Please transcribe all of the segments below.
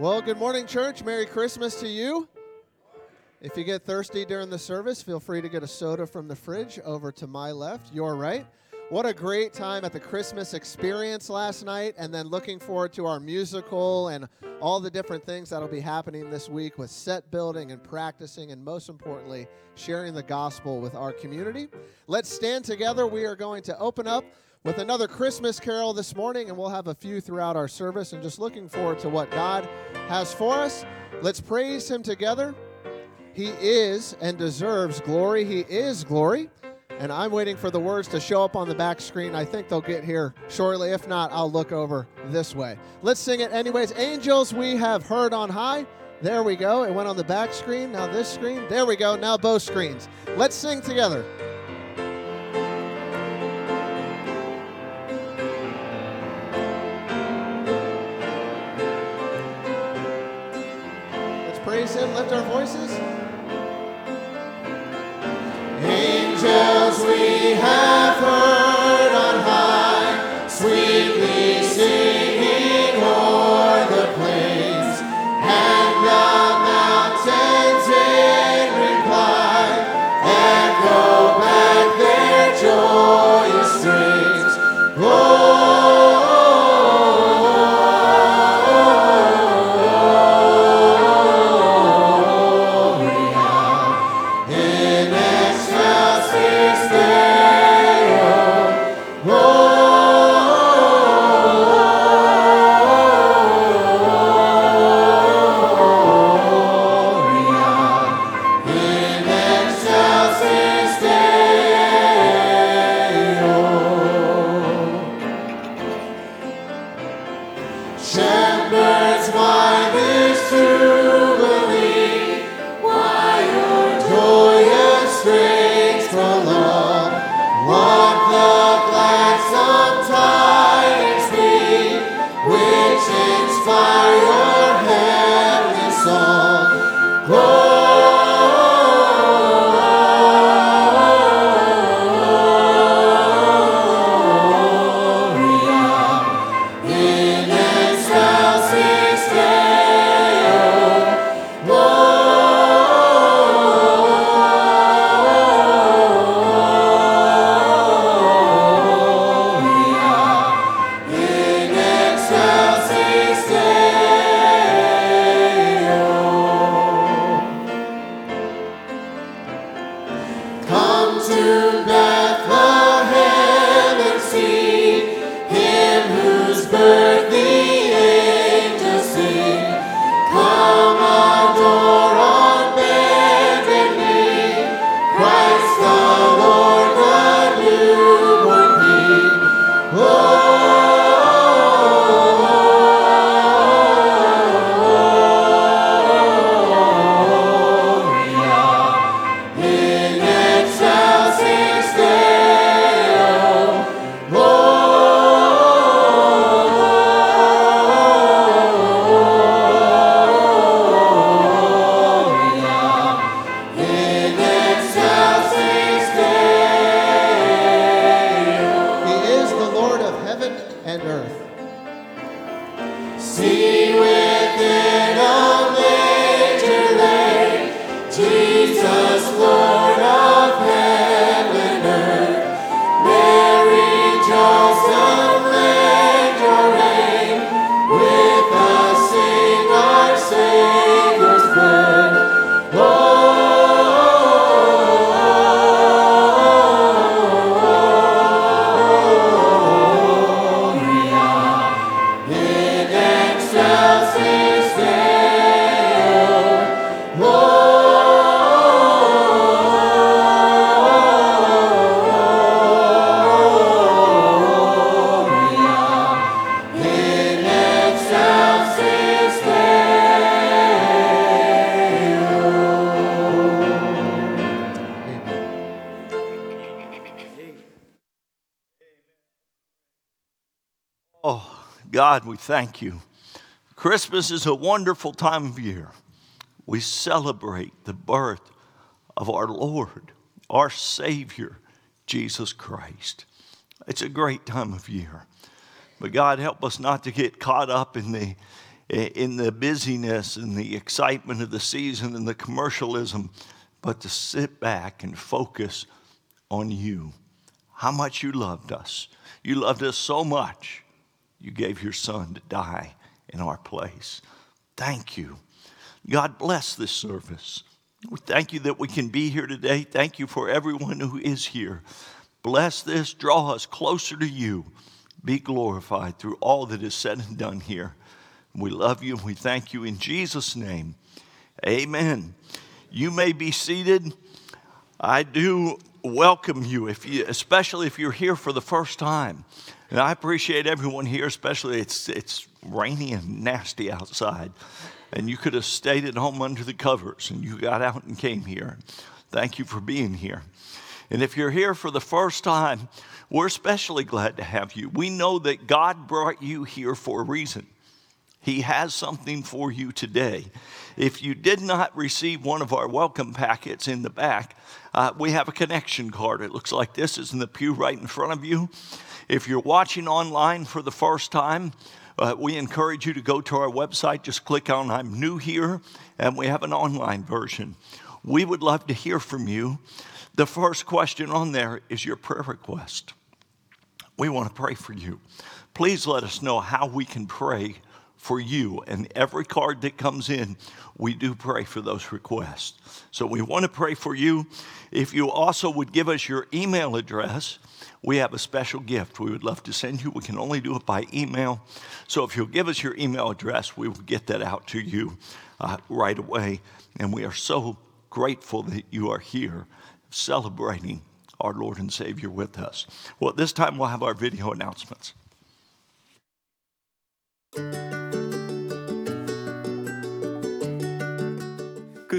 Well, good morning, church. Merry Christmas to you. If you get thirsty during the service, feel free to get a soda from the fridge over to my left, your right. What a great time at the Christmas experience last night, and then looking forward to our musical and all the different things that'll be happening this week with set building and practicing, and most importantly, sharing the gospel with our community. Let's stand together. We are going to open up with another Christmas carol this morning, and we'll have a few throughout our service. And just looking forward to what God has for us. Let's praise Him together. He is and deserves glory. He is glory. And I'm waiting for the words to show up on the back screen. I think they'll get here shortly. If not, I'll look over this way. Let's sing it anyways. Angels we have heard on high. There we go. It went on the back screen. Now this screen. There we go. Now both screens. Let's sing together. Thank you. Christmas is a wonderful time of year. We celebrate the birth of our Lord, our Savior, Jesus Christ. It's a great time of year. But God, help us not to get caught up in the in the busyness and the excitement of the season and the commercialism, but to sit back and focus on you. How much you loved us. You loved us so much, you gave your son to die in our place. Thank you. God bless this service. We thank you that we can be here today. Thank you for everyone who is here. Bless this, draw us closer to you. Be glorified through all that is said and done here. We love you and we thank you in Jesus' name. Amen. You may be seated. I do welcome you, if you, especially if you're here for the first time. And I appreciate everyone here, especially it's, it's rainy and nasty outside. And you could have stayed at home under the covers and you got out and came here. Thank you for being here. And if you're here for the first time, we're especially glad to have you. We know that God brought you here for a reason. He has something for you today. If you did not receive one of our welcome packets in the back, uh, we have a connection card. It looks like this is in the pew right in front of you. If you're watching online for the first time, uh, we encourage you to go to our website. Just click on I'm new here, and we have an online version. We would love to hear from you. The first question on there is your prayer request. We want to pray for you. Please let us know how we can pray for you. And every card that comes in, we do pray for those requests. So we want to pray for you. If you also would give us your email address, we have a special gift we would love to send you. We can only do it by email. So if you'll give us your email address, we will get that out to you uh, right away. And we are so grateful that you are here celebrating our Lord and Savior with us. Well, this time, we'll have our video announcements.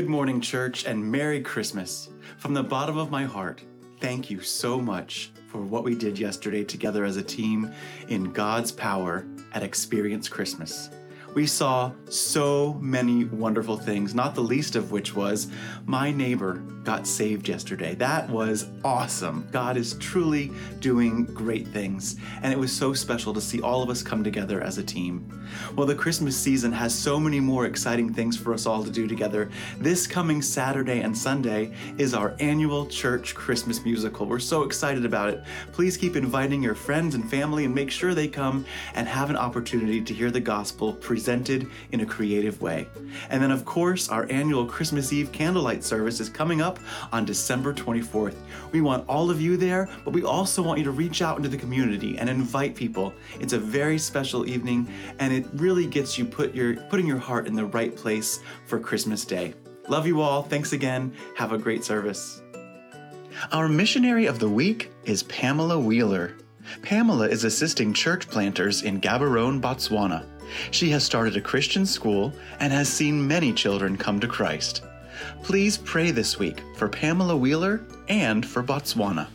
Good morning, church, and Merry Christmas. From the bottom of my heart, thank you so much for what we did yesterday together as a team in God's power at Experience Christmas we saw so many wonderful things, not the least of which was my neighbor got saved yesterday. That was awesome. God is truly doing great things, and it was so special to see all of us come together as a team. Well, the Christmas season has so many more exciting things for us all to do together. This coming Saturday and Sunday is our annual church Christmas musical. We're so excited about it. Please keep inviting your friends and family and make sure they come and have an opportunity to hear the gospel presented in a creative way. And then, of course, our annual Christmas Eve candlelight service is coming up on December 24th. We want all of you there, but we also want you to reach out into the community and invite people. It's a very special evening, and it really gets you put your putting your heart in the right place for Christmas Day. Love you all. Thanks again. Have a great service. Our missionary of the week is Pamela Wheeler. Pamela is assisting church planters in Gaborone, Botswana. She has started a Christian school and has seen many children come to Christ. Please pray this week for Pamela Wheeler and for Botswana.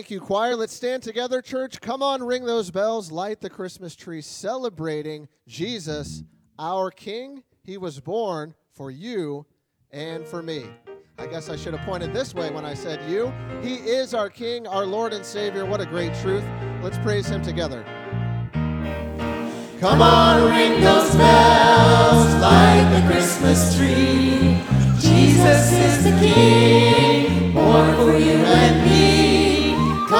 Thank you, choir. Let's stand together, church. Come on, ring those bells, light the Christmas tree, celebrating Jesus, our King. He was born for you and for me. I guess I should have pointed this way when I said you. He is our King, our Lord and Savior. What a great truth. Let's praise Him together. Come on, ring those bells, light the Christmas tree. Jesus is the King, born for you and me.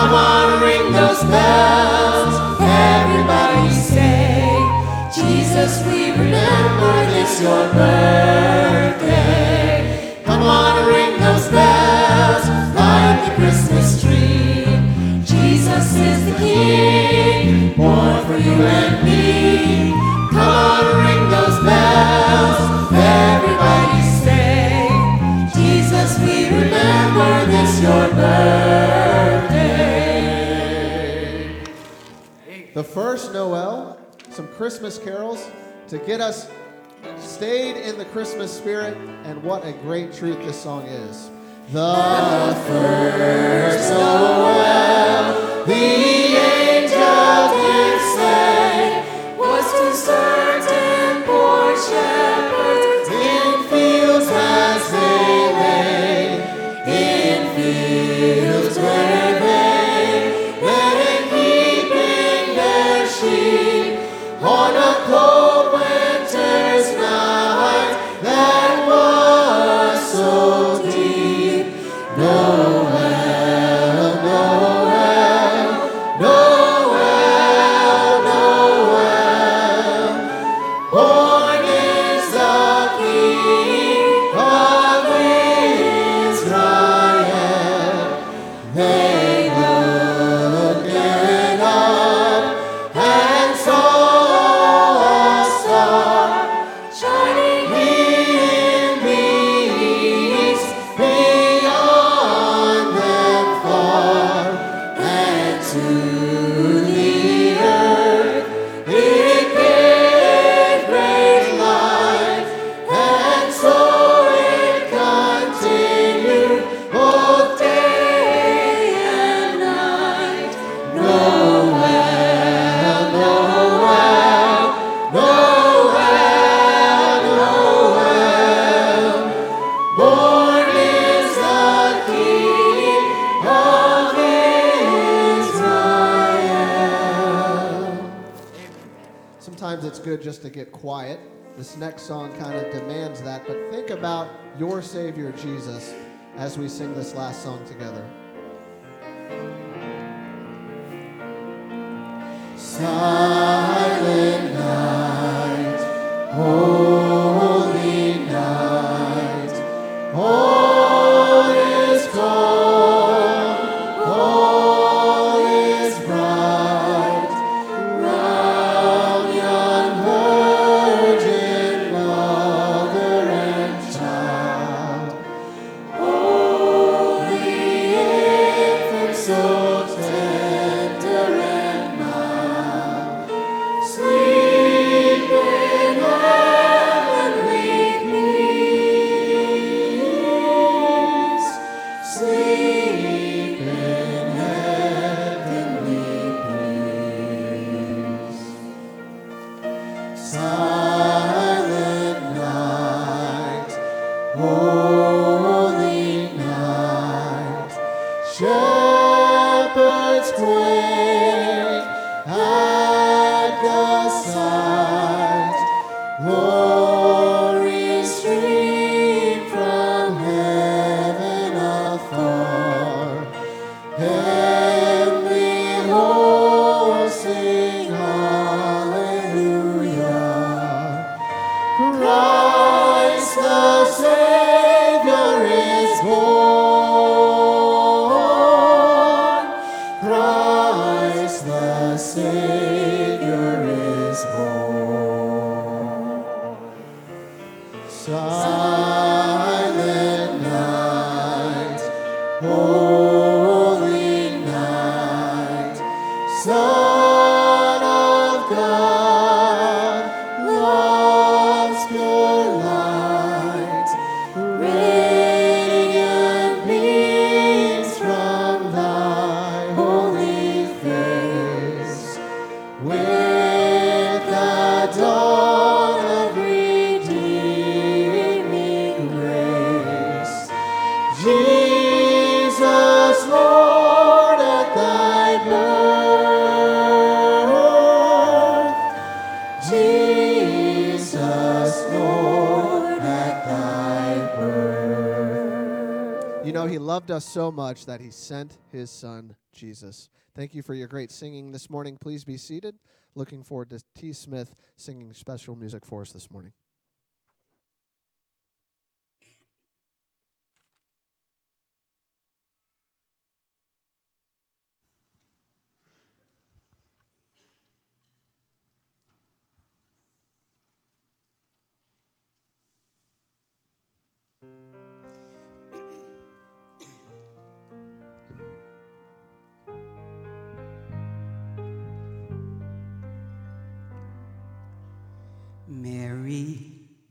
Come on, ring those bells, everybody say, Jesus, we remember this your birthday. Come on, ring those bells, light the Christmas tree. Jesus is the King, born for you and me. Come on, ring those bells, The first Noel, some Christmas carols to get us stayed in the Christmas spirit, and what a great truth this song is. The first Noel, the angel as we sing this last song holy that he sent his son, Jesus. Thank you for your great singing this morning. Please be seated. Looking forward to T. Smith singing special music for us this morning.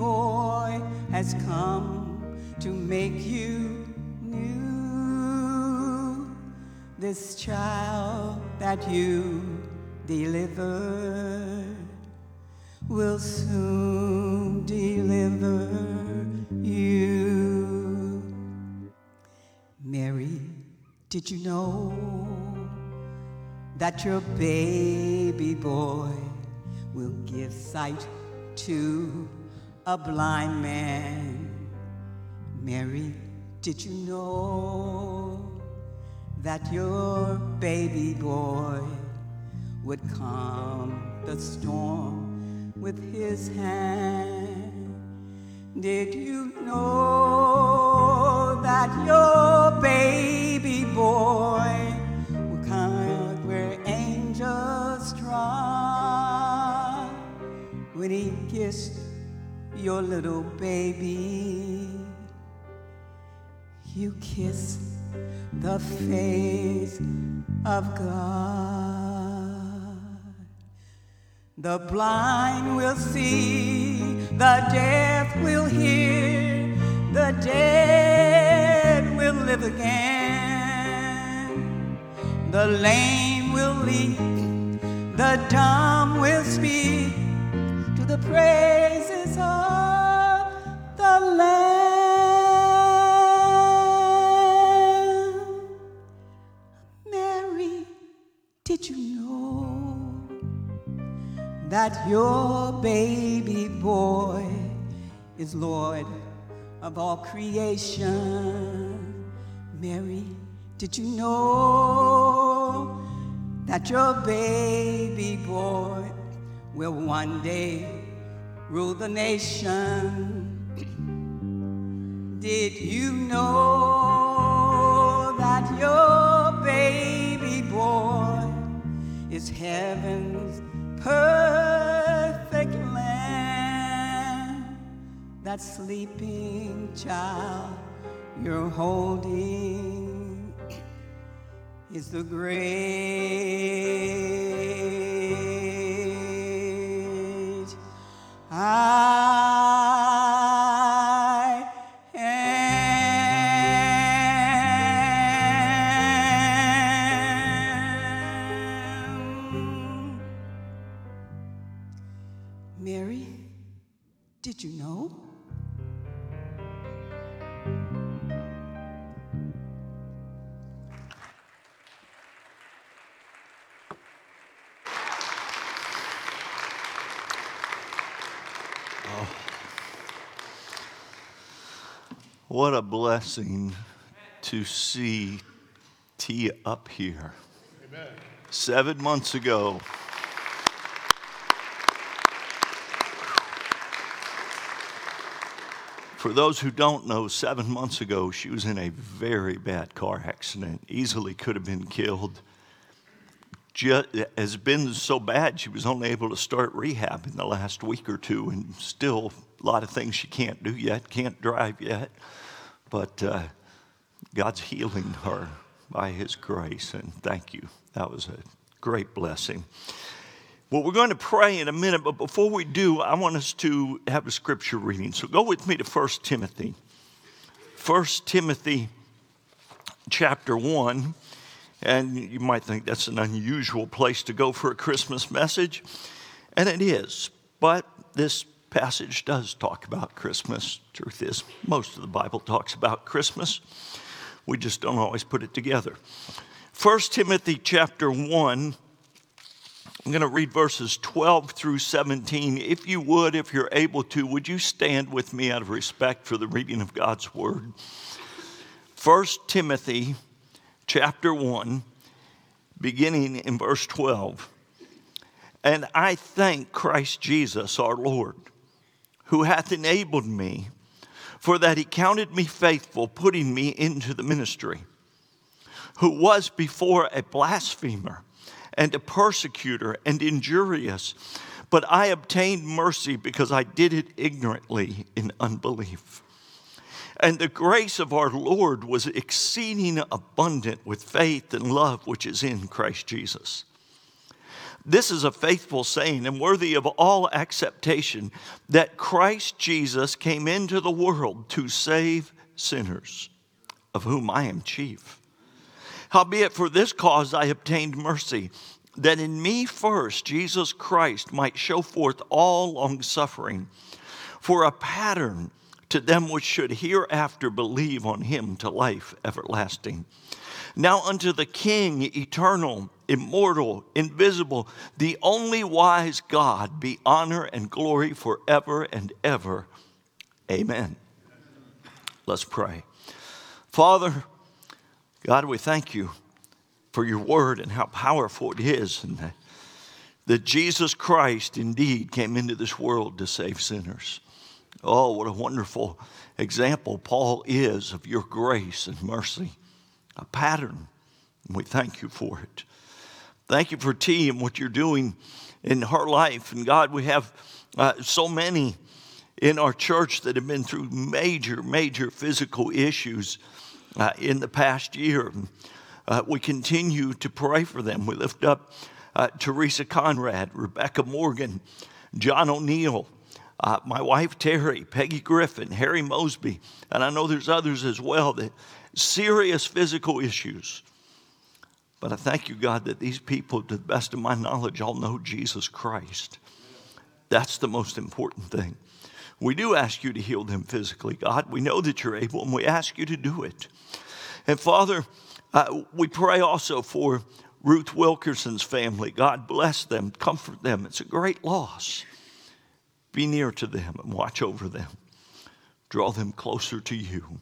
boy has come to make you new? This child that you delivered will soon deliver you. Mary, did you know that your baby boy will give sight to a blind man? Mary, did you know that your baby boy would calm the storm with his hand? Did you know that your baby boy your little baby? You kiss the face of God. The blind will see, the deaf will hear, the dead will live again. The lame will leap, the dumb will speak to the praises of the. Mary, did you know? that your baby boy is Lord of all creation. Mary, did you know that your baby boy will one day rule the nation? Did you know that your baby boy is heaven's perfect land? That sleeping child you're holding is the great blessing to see T up here. Seven months ago. For those who don't know, seven months ago, she was in a very bad car accident, easily could have been killed. Just, has been so bad, she was only able to start rehab in the last week or two, and still a lot of things she can't do yet, can't drive yet. But uh, God's healing her by His grace, and thank you. That was a great blessing. Well, we're going to pray in a minute, but before we do, I want us to have a scripture reading. So go with me to 1 Timothy. 1 Timothy chapter 1. And you might think that's an unusual place to go for a Christmas message, and it is. But this passage does talk about Christmas. Truth is, most of the Bible talks about Christmas. We just don't always put it together. 1 Timothy chapter 1, I'm going to read verses 12 through 17. If you would, if you're able to, would you stand with me out of respect for the reading of God's word? 1 Timothy chapter 1, beginning in verse 12. And I thank Christ Jesus our Lord, who hath enabled me, for that he counted me faithful, putting me into the ministry, who was before a blasphemer and a persecutor and injurious, but I obtained mercy because I did it ignorantly in unbelief. And the grace of our Lord was exceeding abundant with faith and love which is in Christ Jesus. This is a faithful saying and worthy of all acceptation that Christ Jesus came into the world to save sinners, of whom I am chief. Howbeit, for this cause I obtained mercy, that in me first Jesus Christ might show forth all longsuffering, for a pattern to them which should hereafter believe on him to life everlasting. Now unto the King, eternal, immortal, invisible, the only wise God, be honor and glory forever and ever. Amen. Let's pray. Father, God, we thank you for your word and how powerful it is, and that, that Jesus Christ indeed came into this world to save sinners. Oh, what a wonderful example Paul is of your grace and mercy, a pattern. And we thank you for it. Thank you for T and what you're doing in her life. And God, we have uh, so many in our church that have been through major, major physical issues uh, in the past year. Uh, we continue to pray for them. We lift up uh, Teresa Conrad, Rebecca Morgan, John O'Neill, uh, my wife Terry, Peggy Griffin, Harry Mosby, and I know there's others as well that serious physical issues. But I thank you, God, that these people, to the best of my knowledge, all know Jesus Christ. That's the most important thing. We do ask you to heal them physically, God. We know that you're able, and we ask you to do it. And Father, uh, we pray also for Ruth Wilkerson's family. God bless them, comfort them. It's a great loss. Be near to them and watch over them. Draw them closer to you.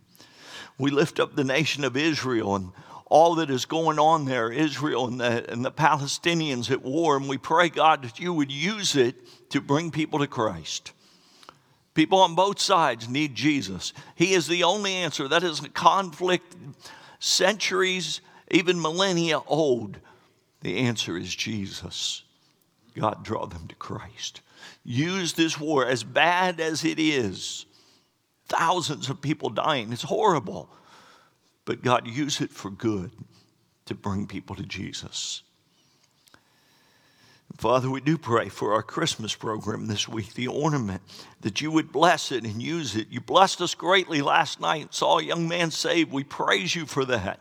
We lift up the nation of Israel and all that is going on there, Israel and the, and the Palestinians at war, and we pray, God, that you would use it to bring people to Christ. People on both sides need Jesus. He is the only answer. That is a conflict centuries, even millennia old. The answer is Jesus. God, draw them to Christ use this war, as bad as it is, thousands of people dying, it's horrible. But God, use it for good to bring people to Jesus. Father, we do pray for our Christmas program this week, the ornament, that you would bless it and use it. You blessed us greatly last night, saw a young man saved. We praise you for that.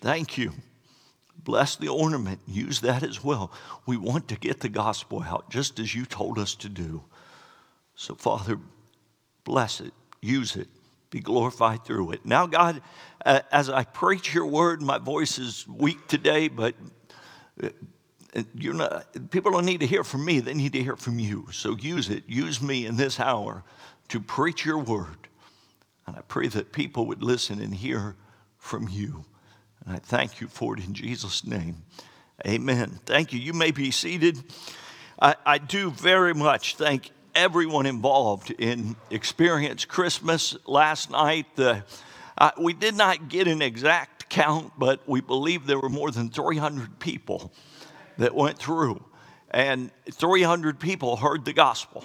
Thank you. Bless the ornament, use that as well. We want to get the gospel out just as you told us to do. So, Father, bless it, use it, be glorified through it. Now, God, uh, as I preach your word, my voice is weak today, but uh, you're not, people don't need to hear from me, they need to hear from you. So, use it, use me in this hour to preach your word. And I pray that people would listen and hear from you. And I thank you for it in Jesus' name. Amen. Thank you. You may be seated. I, I do very much thank everyone involved in Experience Christmas last night. The, uh, we did not get an exact count, but we believe there were more than 300 people that went through, and 300 people heard the gospel.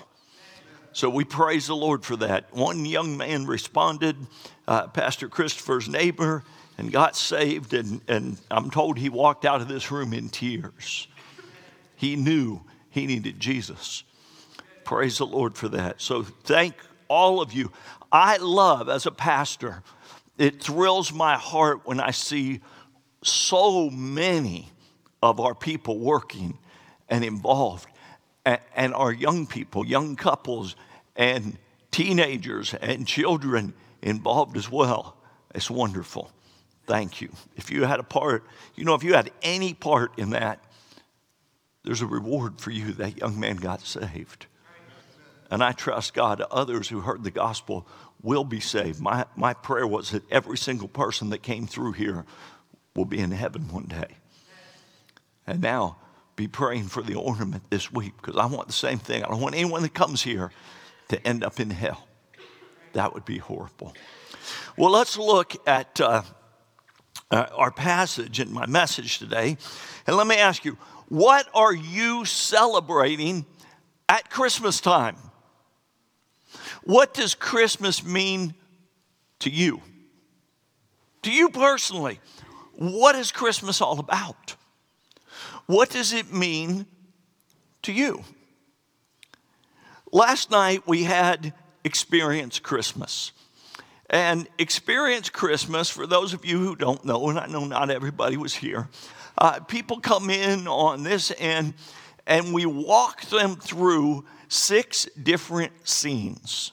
So we praise the Lord for that. One young man responded, uh, Pastor Christopher's neighbor and got saved. And, and I'm told he walked out of this room in tears. He knew he needed Jesus. Praise the Lord for that. So thank all of you. I love, as a pastor, it thrills my heart when I see so many of our people working and involved, and, our young people, young couples, and teenagers and children involved as well. It's wonderful. Thank you. If you had a part, you know, if you had any part in that, there's a reward for you. That young man got saved. And I trust God, others who heard the gospel will be saved. My, my prayer was that every single person that came through here will be in heaven one day. And now, be praying for the ornament this week because I want the same thing. I don't want anyone that comes here to end up in hell. That would be horrible. Well, let's look at uh, uh, our passage and my message today. And let me ask you, what are you celebrating at Christmas time? What does Christmas mean to you? To you personally, what is Christmas all about? What does it mean to you? Last night we had Experience Christmas. And Experience Christmas, for those of you who don't know, and I know not everybody was here, uh, people come in on this end and we walk them through six different scenes.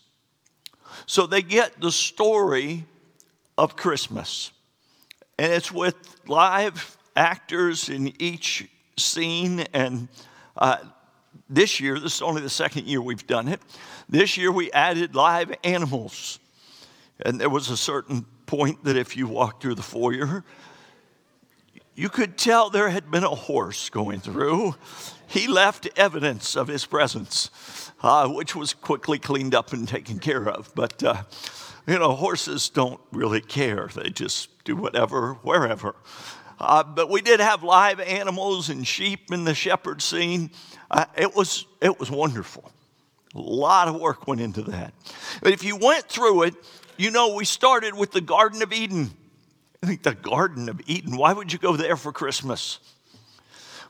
So they get the story of Christmas. And it's with live actors in each scene. And uh, this year, this is only the second year we've done it. This year we added live animals. And there was a certain point that if you walked through the foyer, you could tell there had been a horse going through. He left evidence of his presence, uh, which was quickly cleaned up and taken care of. But, uh, you know, horses don't really care, they just do whatever, wherever. Uh, but we did have live animals and sheep in the shepherd scene. Uh, it, was, it was wonderful. A lot of work went into that. But if you went through it, you know, we started with the Garden of Eden. I think the Garden of Eden, why would you go there for Christmas?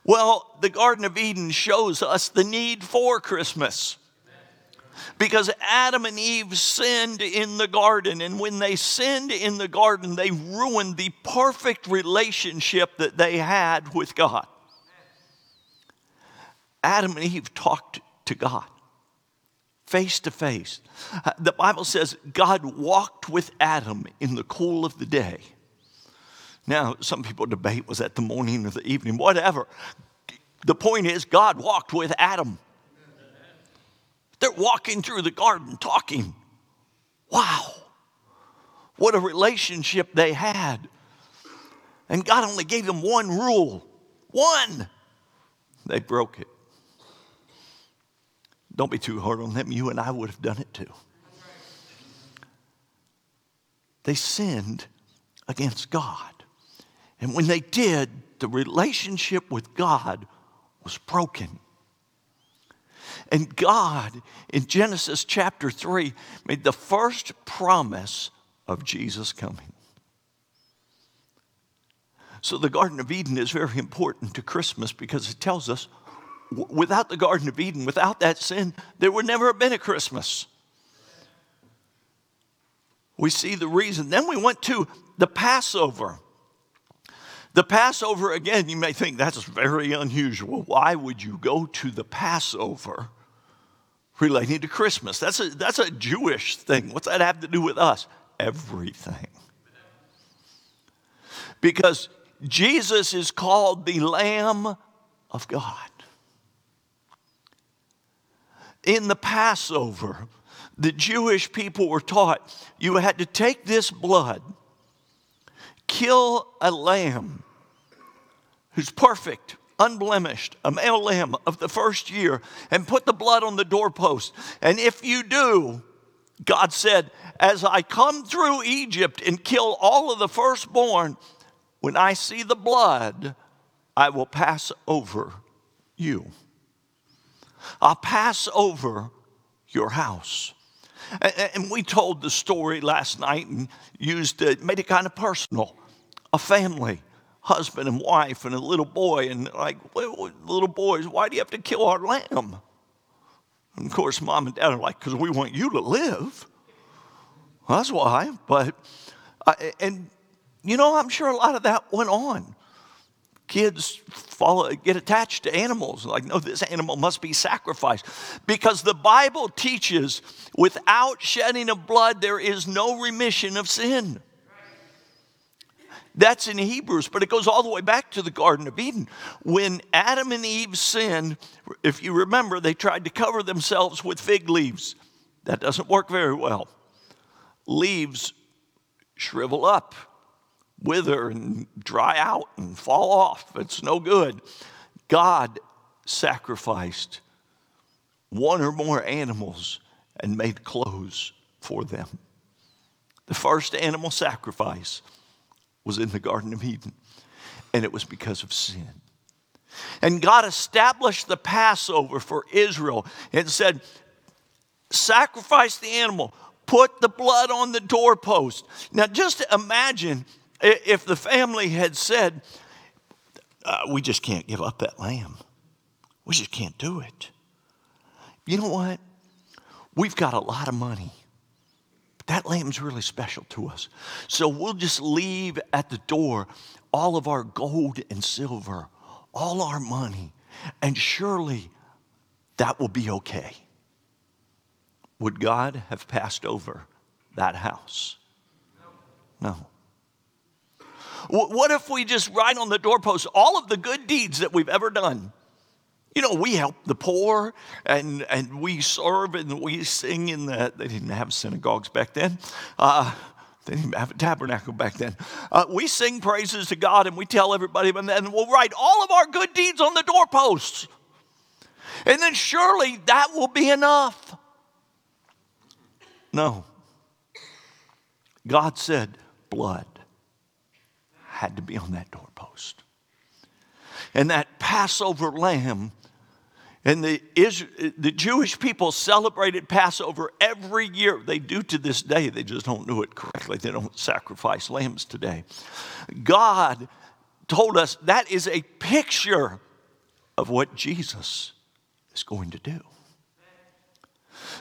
Well, the Garden of Eden shows us the need for Christmas. Because Adam and Eve sinned in the garden, and when they sinned in the garden, they ruined the perfect relationship that they had with God. Adam and Eve talked to God face to face. The Bible says God walked with Adam in the cool of the day. Now, some people debate was that the morning or the evening, whatever. The point is, God walked with Adam. They're walking through the garden talking. Wow, what a relationship they had. And God only gave them one rule one. They broke it. Don't be too hard on them. You and I would have done it too. They sinned against God. And when they did, the relationship with God was broken. And God, in Genesis chapter 3, made the first promise of Jesus coming. So the Garden of Eden is very important to Christmas because it tells us without the Garden of Eden, without that sin, there would never have been a Christmas. We see the reason. Then we went to the Passover. The Passover, again, you may think that's very unusual. Why would you go to the Passover relating to Christmas? That's a, that's a Jewish thing. What's that have to do with us? Everything. Because Jesus is called the Lamb of God in the Passover, the Jewish people were taught you had to take this blood, kill a lamb who's perfect, unblemished, a male lamb of the first year, and put the blood on the doorpost. And if you do, God said, As I come through Egypt and kill all of the firstborn, when I see the blood, I will pass over you. I'll pass over your house. And we told the story last night and used it, made it kind of personal. A family, husband and wife, and a little boy, and like, little boys, why do you have to kill our lamb? And of course, mom and dad are like, because we want you to live. Well, that's why. But Uh, and, you know, I'm sure a lot of that went on. Kids follow, get attached to animals, like, no, this animal must be sacrificed. Because the Bible teaches without shedding of blood, there is no remission of sin. That's in Hebrews, but it goes all the way back to the Garden of Eden. When Adam and Eve sinned, if you remember, they tried to cover themselves with fig leaves. That doesn't work very well. Leaves shrivel up, wither, and dry out and fall off. It's no good. God sacrificed one or more animals and made clothes for them. The first animal sacrifice was in the Garden of Eden, and it was because of sin. And God established the Passover for Israel and said, Sacrifice the animal, put the blood on the doorpost. Now, just imagine if the family had said, uh, We just can't give up that lamb. We just can't do it. You know what? We've got a lot of money. but That lamb's really special to us. So we'll just leave at the door all of our gold and silver, all our money, and surely that will be okay. Would God have passed over that house? No. What if we just write on the doorpost all of the good deeds that we've ever done? You know, we help the poor and, and we serve and we sing in the, they didn't have synagogues back then. Uh, they didn't have a tabernacle back then. Uh, we sing praises to God and we tell everybody, and then we'll write all of our good deeds on the doorposts. And then surely that will be enough. No. God said blood had to be on that doorpost. And that Passover lamb and the, Israel, the Jewish people celebrated Passover every year. They do to this day, they just don't do it correctly. They don't sacrifice lambs today. God told us that is a picture of what Jesus is going to do.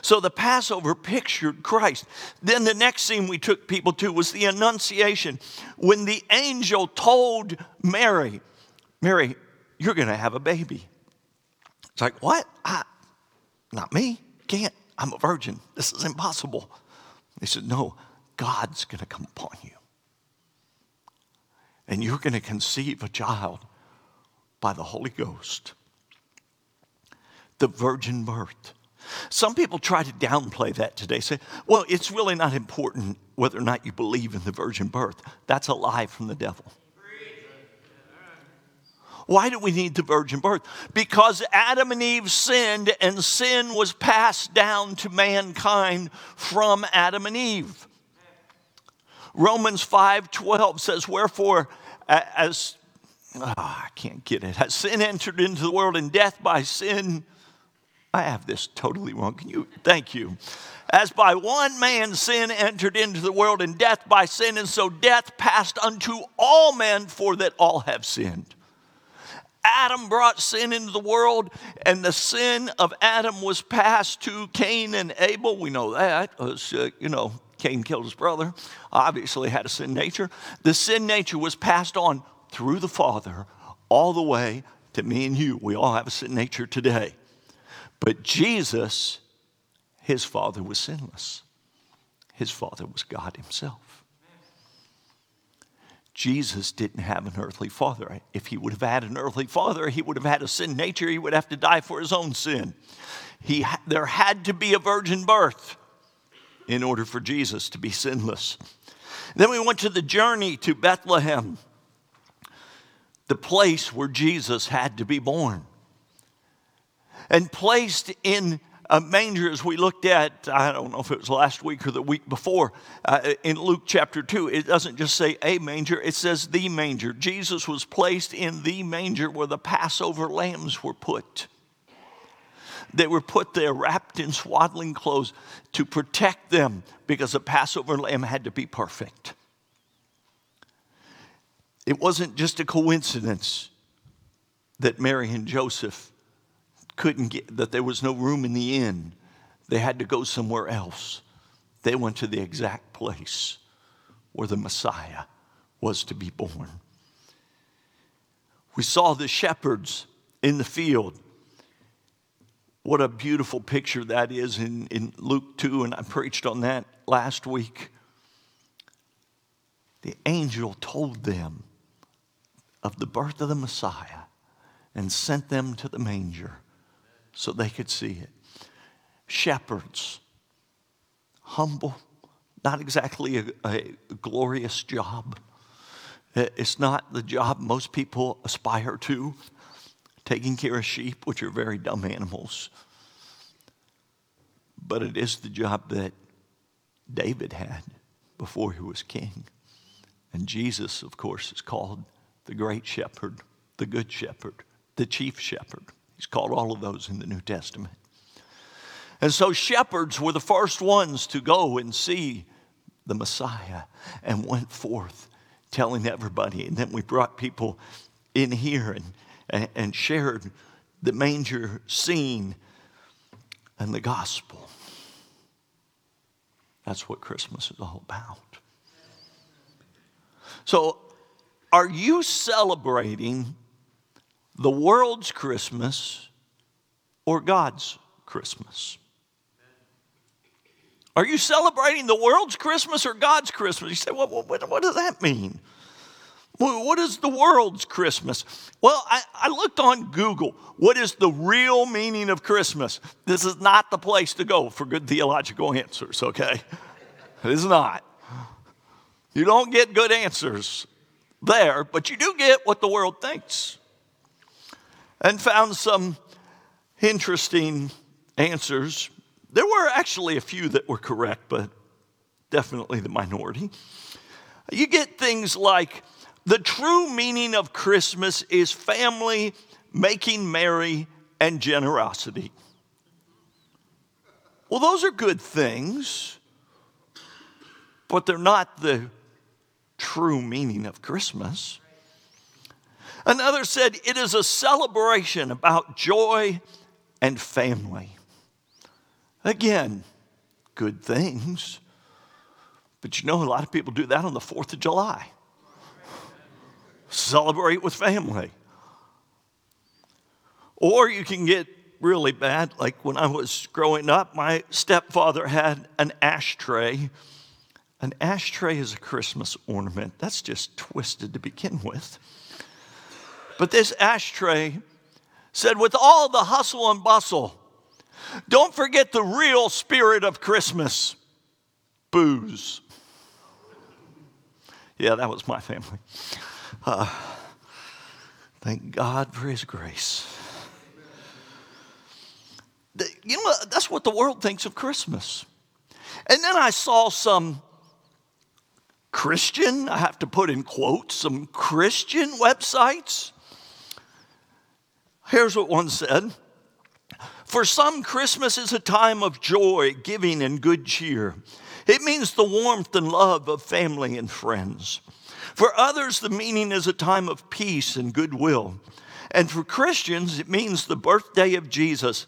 So the Passover pictured Christ. Then the next scene we took people to was the Annunciation. When the angel told Mary, Mary, you're going to have a baby. It's like, what? I, not me. Can't. I'm a virgin. This is impossible. He said, no, God's going to come upon you. And you're going to conceive a child by the Holy Ghost. The virgin birth. Some people try to downplay that today, say, well, it's really not important whether or not you believe in the virgin birth. That's a lie from the devil. Why do we need the virgin birth? Because Adam and Eve sinned, and sin was passed down to mankind from Adam and Eve. Romans 5:12 says, Wherefore, as oh, I can't get it, as sin entered into the world, and death by sin. I have this totally wrong. Can you? Thank you. As by one man sin entered into the world, and death by sin, and so death passed unto all men, for that all have sinned. Adam brought sin into the world, and the sin of Adam was passed to Cain and Abel. We know that because, uh, you know, Cain killed his brother, obviously had a sin nature. The sin nature was passed on through the Father all the way to me and you. We all have a sin nature today. But Jesus, his Father was sinless, his Father was God Himself. Jesus didn't have an earthly father. If he would have had an earthly father, he would have had a sin nature. He would have to die for his own sin. He, there had to be a virgin birth in order for Jesus to be sinless. Then we went to the journey to Bethlehem, the place where Jesus had to be born. And placed in a manger, as we looked at, I don't know if it was last week or the week before, uh, in Luke chapter 2, it doesn't just say a manger, it says the manger. Jesus was placed in the manger where the Passover lambs were put. They were put there wrapped in swaddling clothes to protect them because the Passover lamb had to be perfect. It wasn't just a coincidence that Mary and Joseph couldn't get, that there was no room in the inn. They had to go somewhere else. They went to the exact place where the Messiah was to be born. We saw the shepherds in the field. What a beautiful picture that is in, in Luke 2, and I preached on that last week. The angel told them of the birth of the Messiah and sent them to the manger so they could see it. Shepherds, humble, not exactly a, a glorious job. It's not the job most people aspire to, taking care of sheep, which are very dumb animals. But it is the job that David had before he was king. And Jesus, of course, is called the great shepherd, the good shepherd, the chief shepherd. He's called all of those in the New Testament. And so shepherds were the first ones to go and see the Messiah and went forth telling everybody. And then we brought people in here and, and, and shared the manger scene and the gospel. That's what Christmas is all about. So, are you celebrating the world's Christmas or God's Christmas? Are you celebrating the world's Christmas or God's Christmas? You say, well, what, what does that mean? What is the world's Christmas? Well, I, I, looked on Google. What is the real meaning of Christmas? This is not the place to go for good theological answers, okay? It is not. You don't get good answers there, but you do get what the world thinks. And found some interesting answers there were actually a few that were correct, but definitely the minority. You get things like the true meaning of Christmas is family, making merry, and generosity. Well, those are good things, but they're not the true meaning of Christmas. Another said it is a celebration about joy and family. Again, good things. But you know, a lot of people do that on the 4th of July. Celebrate with family. Or you can get really bad, like when I was growing up, my stepfather had an ashtray. An ashtray is a Christmas ornament. That's just twisted to begin with. But this ashtray said, with all the hustle and bustle, don't forget the real spirit of Christmas booze. Yeah, that was my family. Uh, thank God for His grace. You know, that's what the world thinks of Christmas. And then I saw some Christian, I have to put in quotes, some Christian websites. Here's what one said for some, Christmas is a time of joy, giving, and good cheer. It means the warmth and love of family and friends. For others, the meaning is a time of peace and goodwill. And for Christians, it means the birthday of Jesus,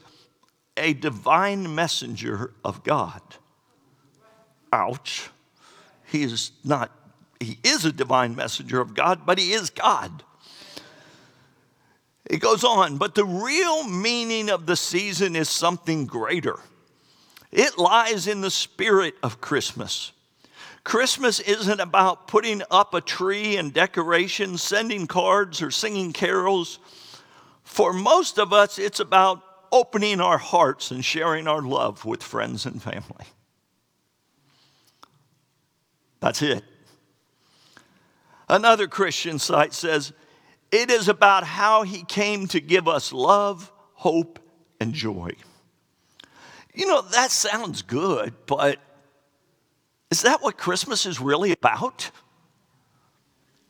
a divine messenger of God. Ouch. He is not, he is a divine messenger of God, but he is God. It goes on, but the real meaning of the season is something greater. It lies in the spirit of Christmas. Christmas isn't about putting up a tree and decorations, sending cards, or singing carols. For most of us, it's about opening our hearts and sharing our love with friends and family. That's it. Another Christian site says it is about how he came to give us love, hope, and joy. You know, that sounds good, but is that what Christmas is really about?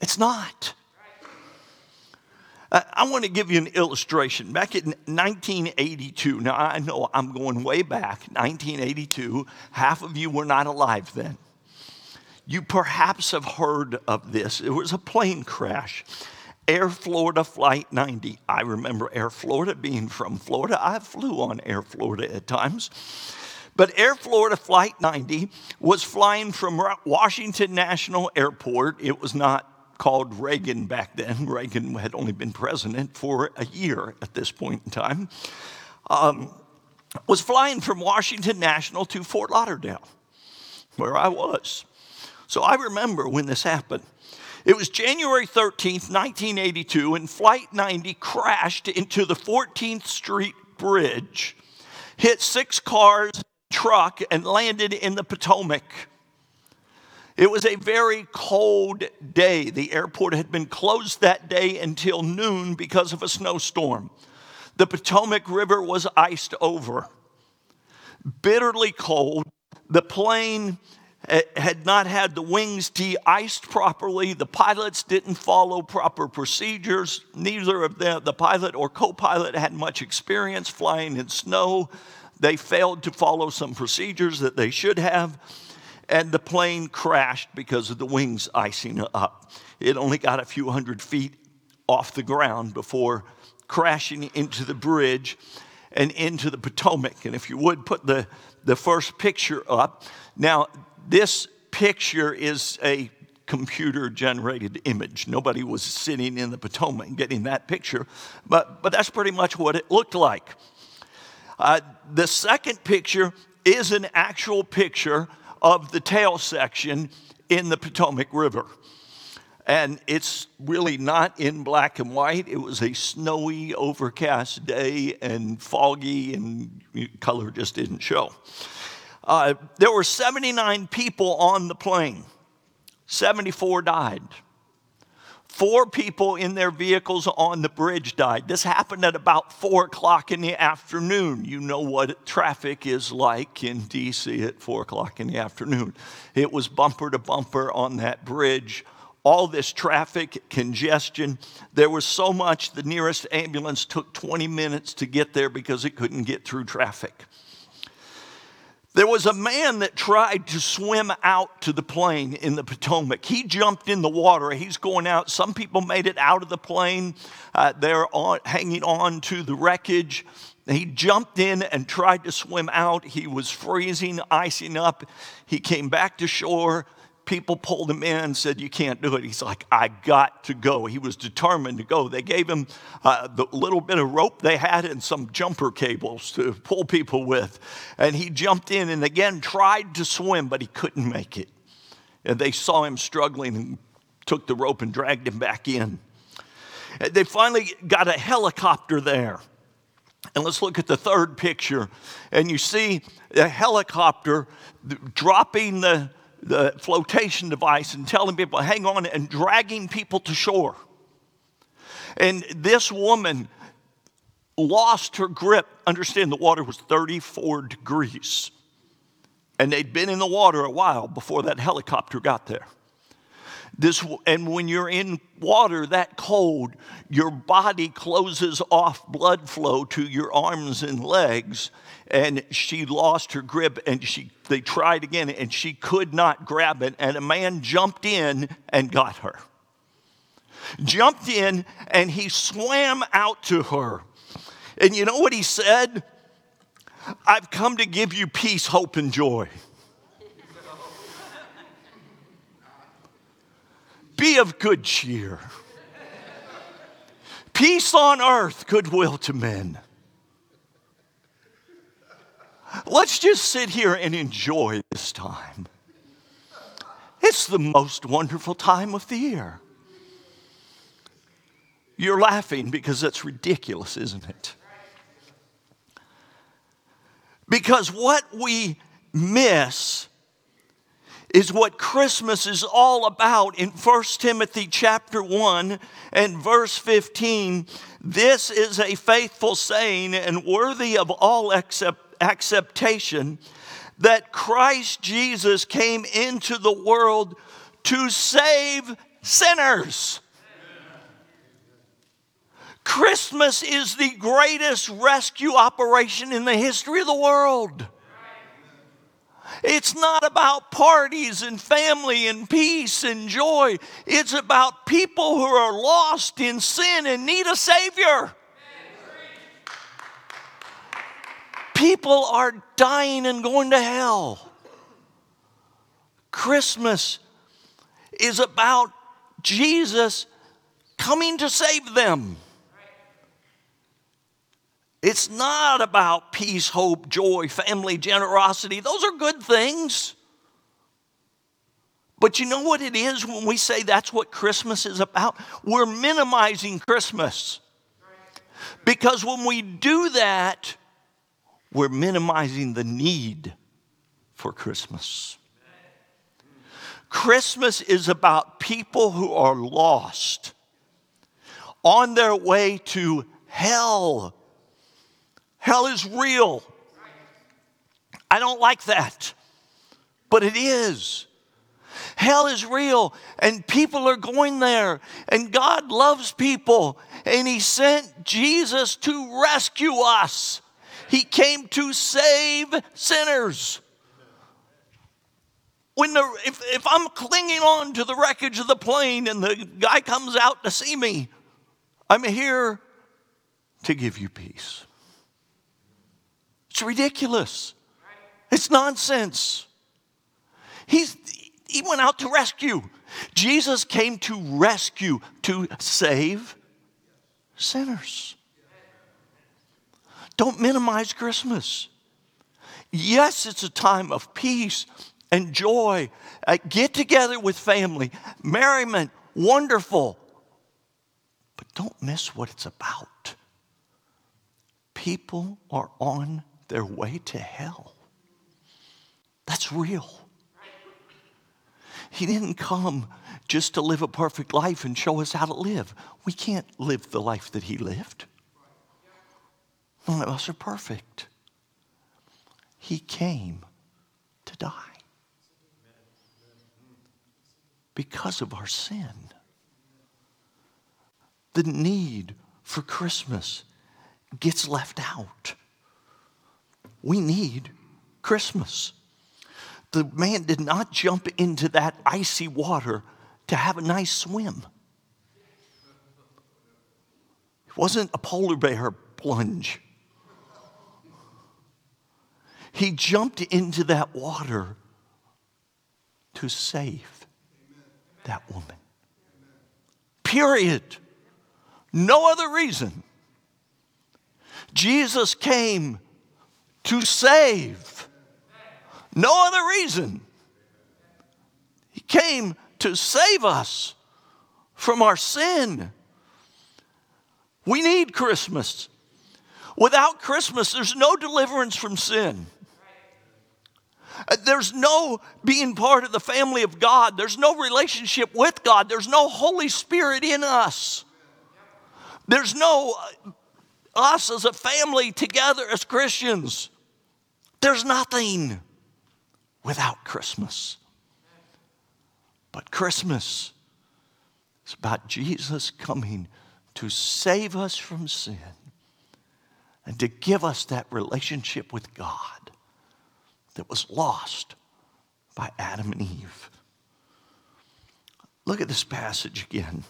It's not. I want to give you an illustration. Back in 1982, now I know I'm going way back, 1982, half of you were not alive then. You perhaps have heard of this. It was a plane crash Air Florida Flight 90. I remember Air Florida being from Florida. I flew on Air Florida at times. But Air Florida Flight 90 was flying from Washington National Airport. It was not called Reagan back then. Reagan had only been president for a year at this point in time. Um, was flying from Washington National to Fort Lauderdale, where I was. So I remember when this happened. It was January 13th, 1982, and Flight 90 crashed into the 14th Street Bridge, hit six cars, truck, and landed in the Potomac. It was a very cold day. The airport had been closed that day until noon because of a snowstorm. The Potomac River was iced over. Bitterly cold. The plane Eh, had not had the wings de-iced properly. The pilots didn't follow proper procedures. Neither of them, the pilot or co-pilot, had much experience flying in snow. They failed to follow some procedures that they should have and the plane crashed because of the wings icing up. It only got a few hundred feet off the ground before crashing into the bridge and into the Potomac. And if you would put the, the first picture up. Now, this picture is a computer generated image. Nobody was sitting in the Potomac getting that picture, but, but that's pretty much what it looked like. Uh, the second picture is an actual picture of the tail section in the Potomac River. And it's really not in black and white. It was a snowy, overcast day and foggy, and color just didn't show. Uh, there were 79 people on the plane, 74 died. Four people in their vehicles on the bridge died. This happened at about four o'clock in the afternoon. You know what traffic is like in DC at four o'clock in the afternoon. It was bumper to bumper on that bridge. All this traffic, congestion. There was so much, the nearest ambulance took 20 minutes to get there because it couldn't get through traffic. There was a man that tried to swim out to the plane in the Potomac. He jumped in the water. He's going out. Some people made it out of the plane. Uh, they're on, hanging on to the wreckage. He jumped in and tried to swim out. He was freezing, icing up. He came back to shore people pulled him in and said, You can't do it. He's like, I got to go. He was determined to go. They gave him uh, the little bit of rope they had and some jumper cables to pull people with. And he jumped in and again tried to swim, but he couldn't make it. And they saw him struggling and took the rope and dragged him back in. They finally got a helicopter there. And let's look at the third picture. And you see a helicopter dropping the, the flotation device and telling people, hang on, and dragging people to shore. And this woman lost her grip. Understand the water was 34 degrees. And they'd been in the water a while before that helicopter got there. This, and when you're in water that cold, your body closes off blood flow to your arms and legs. And she lost her grip and she, they tried again and she could not grab it. And a man jumped in and got her. Jumped in and he swam out to her. And you know what he said? I've come to give you peace, hope, and joy. Be of good cheer. Peace on earth, goodwill to men. Let's just sit here and enjoy this time. It's the most wonderful time of the year. You're laughing because that's ridiculous, isn't it? Because what we miss is what Christmas is all about in 1 Timothy chapter 1 and verse 15. This is a faithful saying and worthy of all accept, acceptation that Christ Jesus came into the world to save sinners. Christmas is the greatest rescue operation in the history of the world. It's not about parties and family and peace and joy. It's about people who are lost in sin and need a Savior. People are dying and going to hell. Christmas is about Jesus coming to save them. It's not about peace, hope, joy, family, generosity. Those are good things. But you know what it is when we say that's what Christmas is about? We're minimizing Christmas. Because when we do that, we're minimizing the need for Christmas. Christmas is about people who are lost on their way to hell. Hell is real. I don't like that, but it is. Hell is real, and people are going there, and God loves people, and He sent Jesus to rescue us. He came to save sinners. When the, if, if I'm clinging on to the wreckage of the plane and the guy comes out to see me, I'm here to give you peace. It's ridiculous. It's nonsense. He's, he went out to rescue. Jesus came to rescue, to save sinners. Don't minimize Christmas. Yes, it's a time of peace and joy. Uh, get together with family, merriment, wonderful. But don't miss what it's about. People are on their way to hell. That's real. He didn't come just to live a perfect life and show us how to live. We can't live the life that he lived. None of us are perfect. He came to die because of our sin. The need for Christmas gets left out. We need Christmas. The man did not jump into that icy water to have a nice swim. It wasn't a polar bear plunge. He jumped into that water to save that woman. Period. No other reason. Jesus came to save. No other reason. He came to save us from our sin. We need Christmas. Without Christmas, there's no deliverance from sin. There's no being part of the family of God. There's no relationship with God. There's no Holy Spirit in us. There's no uh, us as a family together as Christians. There's nothing without Christmas. But Christmas is about Jesus coming to save us from sin and to give us that relationship with God that was lost by Adam and Eve. Look at this passage again.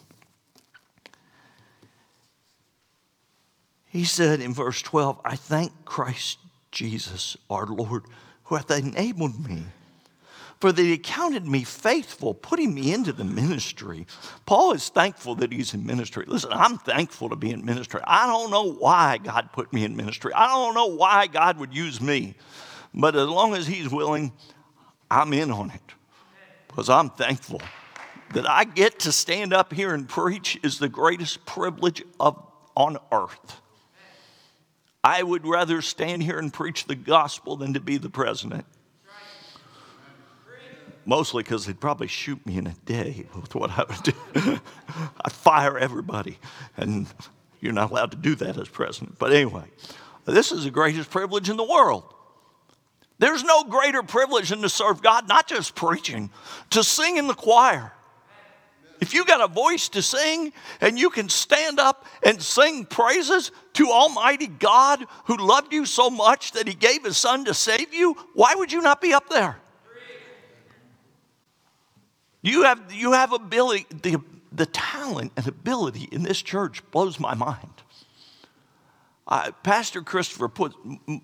He said in verse 12, I thank Christ Jesus, our Lord, who hath enabled me. For that he counted me faithful, putting me into the ministry. Paul is thankful that he's in ministry. Listen, I'm thankful to be in ministry. I don't know why God put me in ministry. I don't know why God would use me. But as long as he's willing, I'm in on it. Because I'm thankful that I get to stand up here and preach is the greatest privilege of, on earth. I would rather stand here and preach the gospel than to be the president. Mostly because they'd probably shoot me in a day with what I would do. I'd fire everybody, and you're not allowed to do that as president. But anyway, this is the greatest privilege in the world. There's no greater privilege than to serve God, not just preaching, to sing in the choir. If you got a voice to sing and you can stand up and sing praises to Almighty God who loved you so much that He gave His Son to save you, why would you not be up there? You have, you have ability, the, the talent and ability in this church blows my mind. Uh, Pastor Christopher put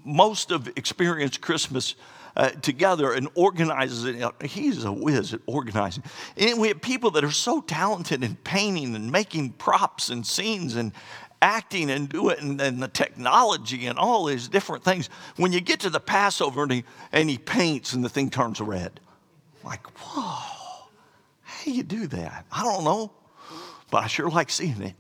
most of Experience Christmas uh, together and organizes it. He's a whiz at organizing. And we have people that are so talented in painting and making props and scenes and acting and doing and, and the technology and all these different things. When you get to the Passover and he, and he paints and the thing turns red, like, whoa, how do you do that? I don't know, but I sure like seeing it.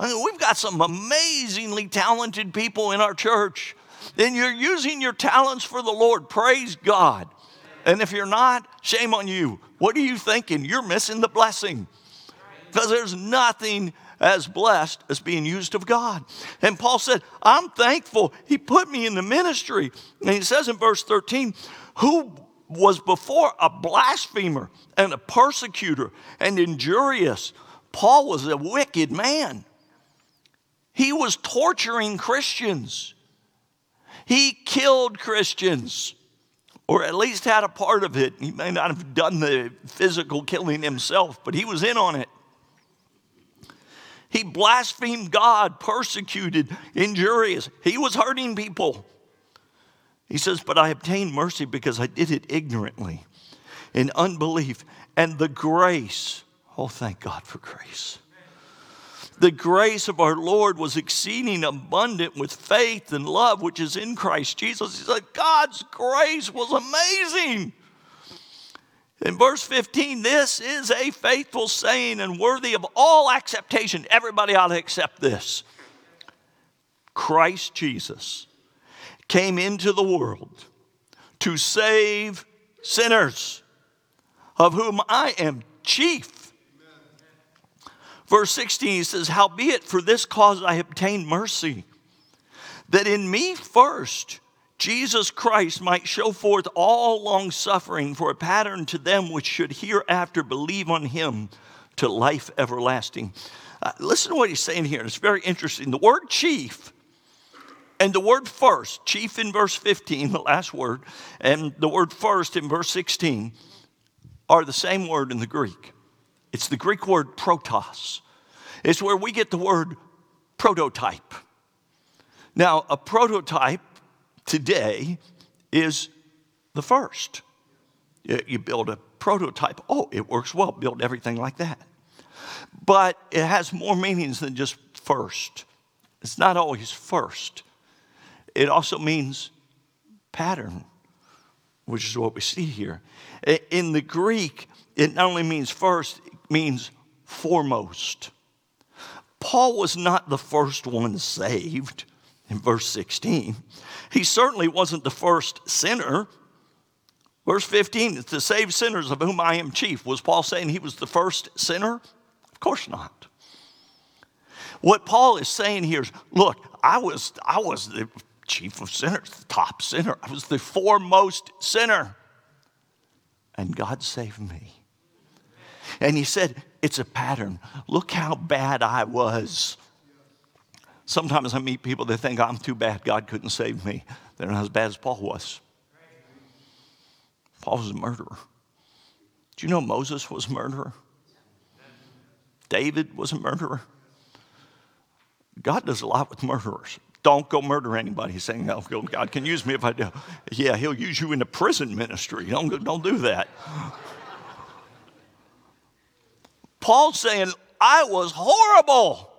I mean, we've got some amazingly talented people in our church then you're using your talents for the Lord. Praise God. And if you're not, shame on you. What are you thinking? You're missing the blessing. Because there's nothing as blessed as being used of God. And Paul said, I'm thankful. He put me in the ministry. And he says in verse 13, who was before a blasphemer and a persecutor and injurious. Paul was a wicked man. He was torturing Christians. He killed Christians, or at least had a part of it. He may not have done the physical killing himself, but he was in on it. He blasphemed God, persecuted, injurious. He was hurting people. He says, But I obtained mercy because I did it ignorantly, in unbelief, and the grace. Oh, thank God for grace the grace of our Lord was exceeding abundant with faith and love, which is in Christ Jesus. He said, God's grace was amazing. In verse 15, this is a faithful saying and worthy of all acceptation. Everybody ought to accept this. Christ Jesus came into the world to save sinners, of whom I am chief. Verse 16, he says, Howbeit for this cause I obtained mercy, that in me first Jesus Christ might show forth all long suffering for a pattern to them which should hereafter believe on him to life everlasting. Uh, listen to what he's saying here. It's very interesting. The word chief and the word first, chief in verse 15, the last word, and the word first in verse 16 are the same word in the Greek. It's the Greek word protos. It's where we get the word prototype. Now, a prototype today is the first. You build a prototype, oh, it works well, build everything like that. But it has more meanings than just first. It's not always first, it also means pattern, which is what we see here. In the Greek, it not only means first, means foremost. Paul was not the first one saved in verse 16. He certainly wasn't the first sinner. Verse 15, to save sinners of whom I am chief. Was Paul saying he was the first sinner? Of course not. What Paul is saying here is look, I was, I was the chief of sinners, the top sinner. I was the foremost sinner. And God saved me. And he said, It's a pattern. Look how bad I was. Sometimes I meet people that think I'm too bad, God couldn't save me. They're not as bad as Paul was. Paul was a murderer. Do you know Moses was a murderer? David was a murderer. God does a lot with murderers. Don't go murder anybody. Saying, God can use me if I do. Yeah, he'll use you in the prison ministry. Don't, don't do that. Paul's saying, I was horrible.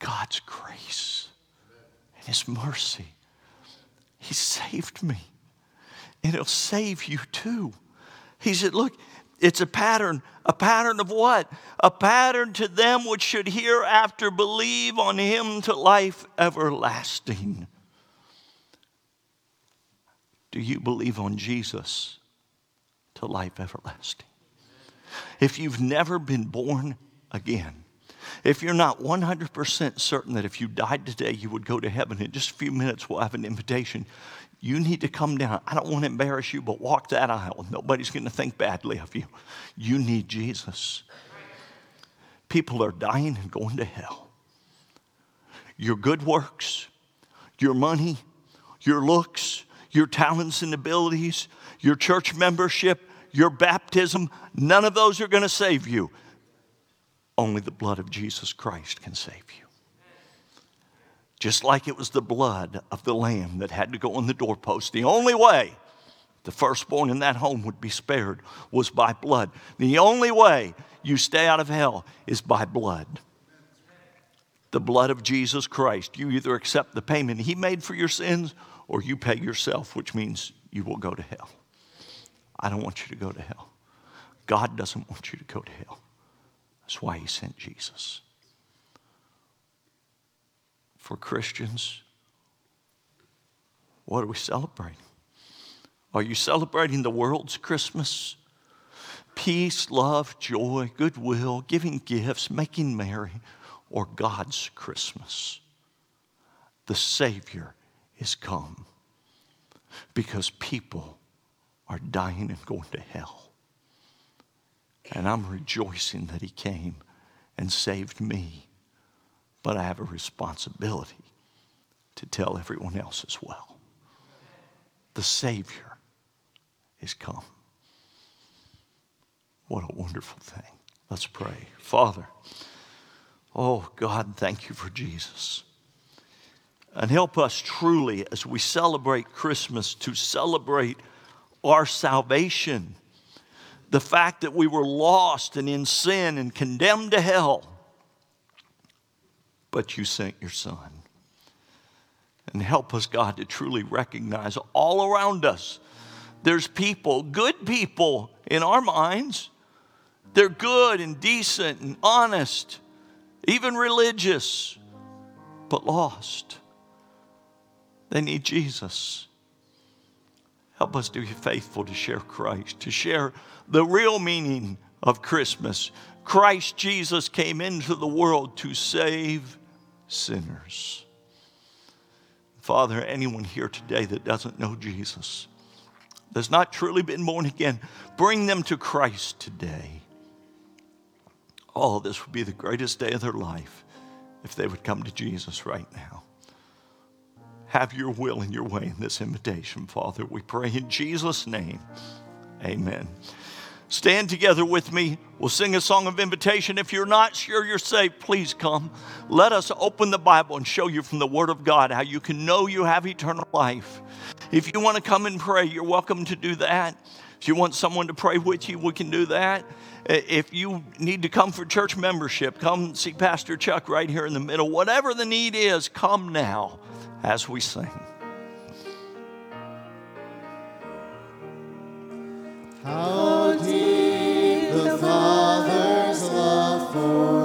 God's grace and His mercy, He saved me. And He'll save you too. He said, Look, it's a pattern. A pattern of what? A pattern to them which should hereafter believe on Him to life everlasting. Do you believe on Jesus to life everlasting? If you've never been born again, if you're not 100% certain that if you died today you would go to heaven, in just a few minutes we'll have an invitation. You need to come down. I don't want to embarrass you, but walk that aisle. Nobody's going to think badly of you. You need Jesus. People are dying and going to hell. Your good works, your money, your looks, your talents and abilities, your church membership, your baptism, none of those are going to save you. Only the blood of Jesus Christ can save you. just like it was the blood of the lamb that had to go on the doorpost. The only way the firstborn in that home would be spared was by blood. The only way you stay out of hell is by blood. The blood of Jesus Christ. You either accept the payment he made for your sins or you pay yourself, which means you will go to hell. I don't want you to go to hell. God doesn't want you to go to hell. That's why he sent Jesus. For Christians, what are we celebrating? Are you celebrating the world's Christmas? Peace, love, joy, goodwill, giving gifts, making merry, or God's Christmas? The Savior is come because people are dying and going to hell. And I'm rejoicing that He came and saved me. But I have a responsibility to tell everyone else as well. The Savior is come. What a wonderful thing. Let's pray. Father, oh God, thank you for Jesus. And help us truly as we celebrate Christmas to celebrate our salvation. The fact that we were lost and in sin and condemned to hell, but you sent your Son. And help us, God, to truly recognize all around us there's people, good people in our minds. They're good and decent and honest, even religious, but lost. They need Jesus. Help us to be faithful to share Christ, to share the real meaning of Christmas. Christ Jesus came into the world to save sinners. Father, anyone here today that doesn't know Jesus, that's not truly been born again, bring them to Christ today. Oh, this would be the greatest day of their life if they would come to Jesus right now have your will and your way in this invitation, Father. We pray in Jesus' name. Amen. Stand together with me. We'll sing a song of invitation. If you're not sure you're saved, please come. Let us open the Bible and show you from the Word of God how you can know you have eternal life. If you want to come and pray, you're welcome to do that. If you want someone to pray with you, we can do that. If you need to come for church membership, come see Pastor Chuck right here in the middle. Whatever the need is, come now as we sing. How deep the Father's love for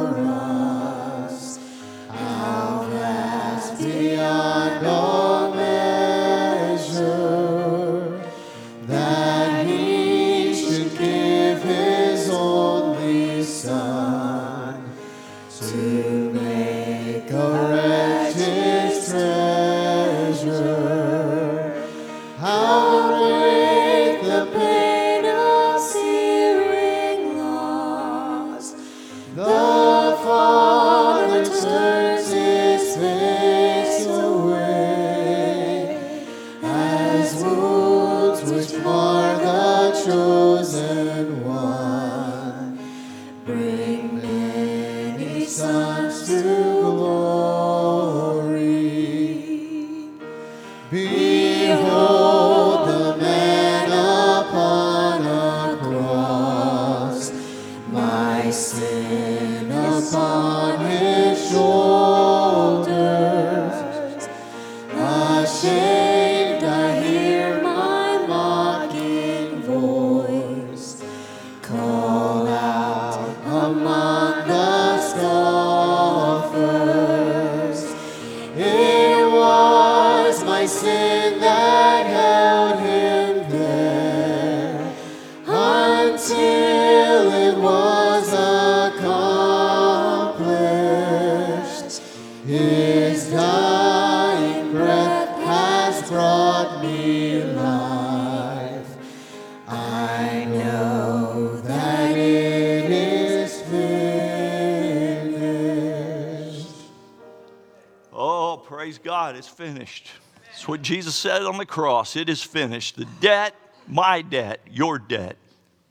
what Jesus said on the cross. It is finished. The debt, my debt, your debt,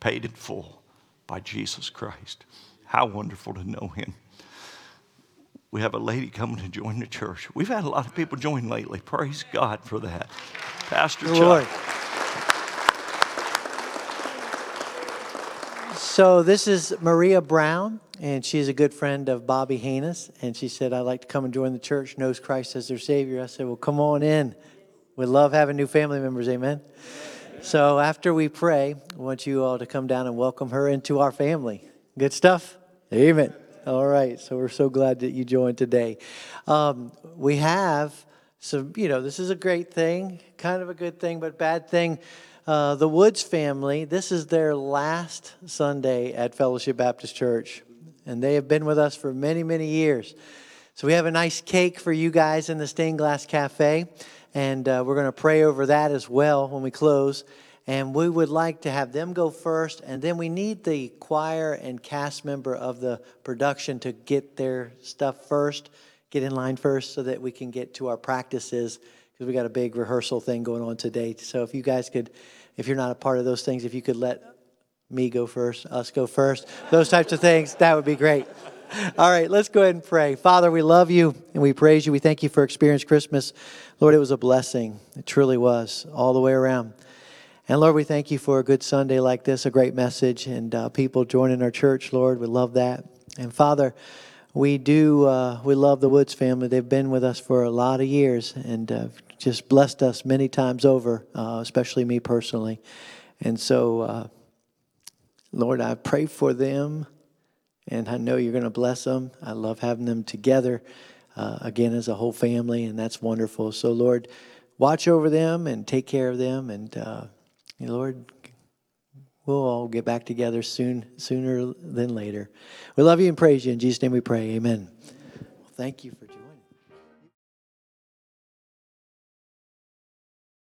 paid in full by Jesus Christ. How wonderful to know Him. we have a lady coming to join the church. We've had a lot of people join lately. Praise God for that. Pastor The Chuck. Lord. So this is Maria Brown, and she's a good friend of Bobby Haynes. And she said, "I'd like to come and join the church. Knows Christ as their Savior." I said, "Well, come on in. We love having new family members. Amen." So after we pray, I want you all to come down and welcome her into our family. Good stuff. Amen. All right. So we're so glad that you joined today. Um, we have some, you know, this is a great thing, kind of a good thing, but bad thing. Uh, the Woods family, this is their last Sunday at Fellowship Baptist Church, and they have been with us for many, many years. So we have a nice cake for you guys in the Stained Glass Cafe, and uh, we're going to pray over that as well when we close. And we would like to have them go first, and then we need the choir and cast member of the production to get their stuff first, get in line first, so that we can get to our practices because we got a big rehearsal thing going on today. So if you guys could, if you're not a part of those things, if you could let me go first, us go first, those types of things, that would be great. All right, let's go ahead and pray. Father, we love you and we praise you. We thank you for Experience Christmas. Lord, it was a blessing. It truly was, all the way around. And Lord, we thank you for a good Sunday like this, a great message, and uh, people joining our church. Lord, we love that. And Father, we do, uh, we love the Woods family. They've been with us for a lot of years and uh, just blessed us many times over, uh, especially me personally. And so, uh, Lord, I pray for them, and I know you're going to bless them. I love having them together uh, again as a whole family, and that's wonderful. So, Lord, watch over them and take care of them, and uh, Lord, we'll all get back together soon, sooner than later. We love you and praise you in Jesus' name. We pray. Amen. Well, thank you for.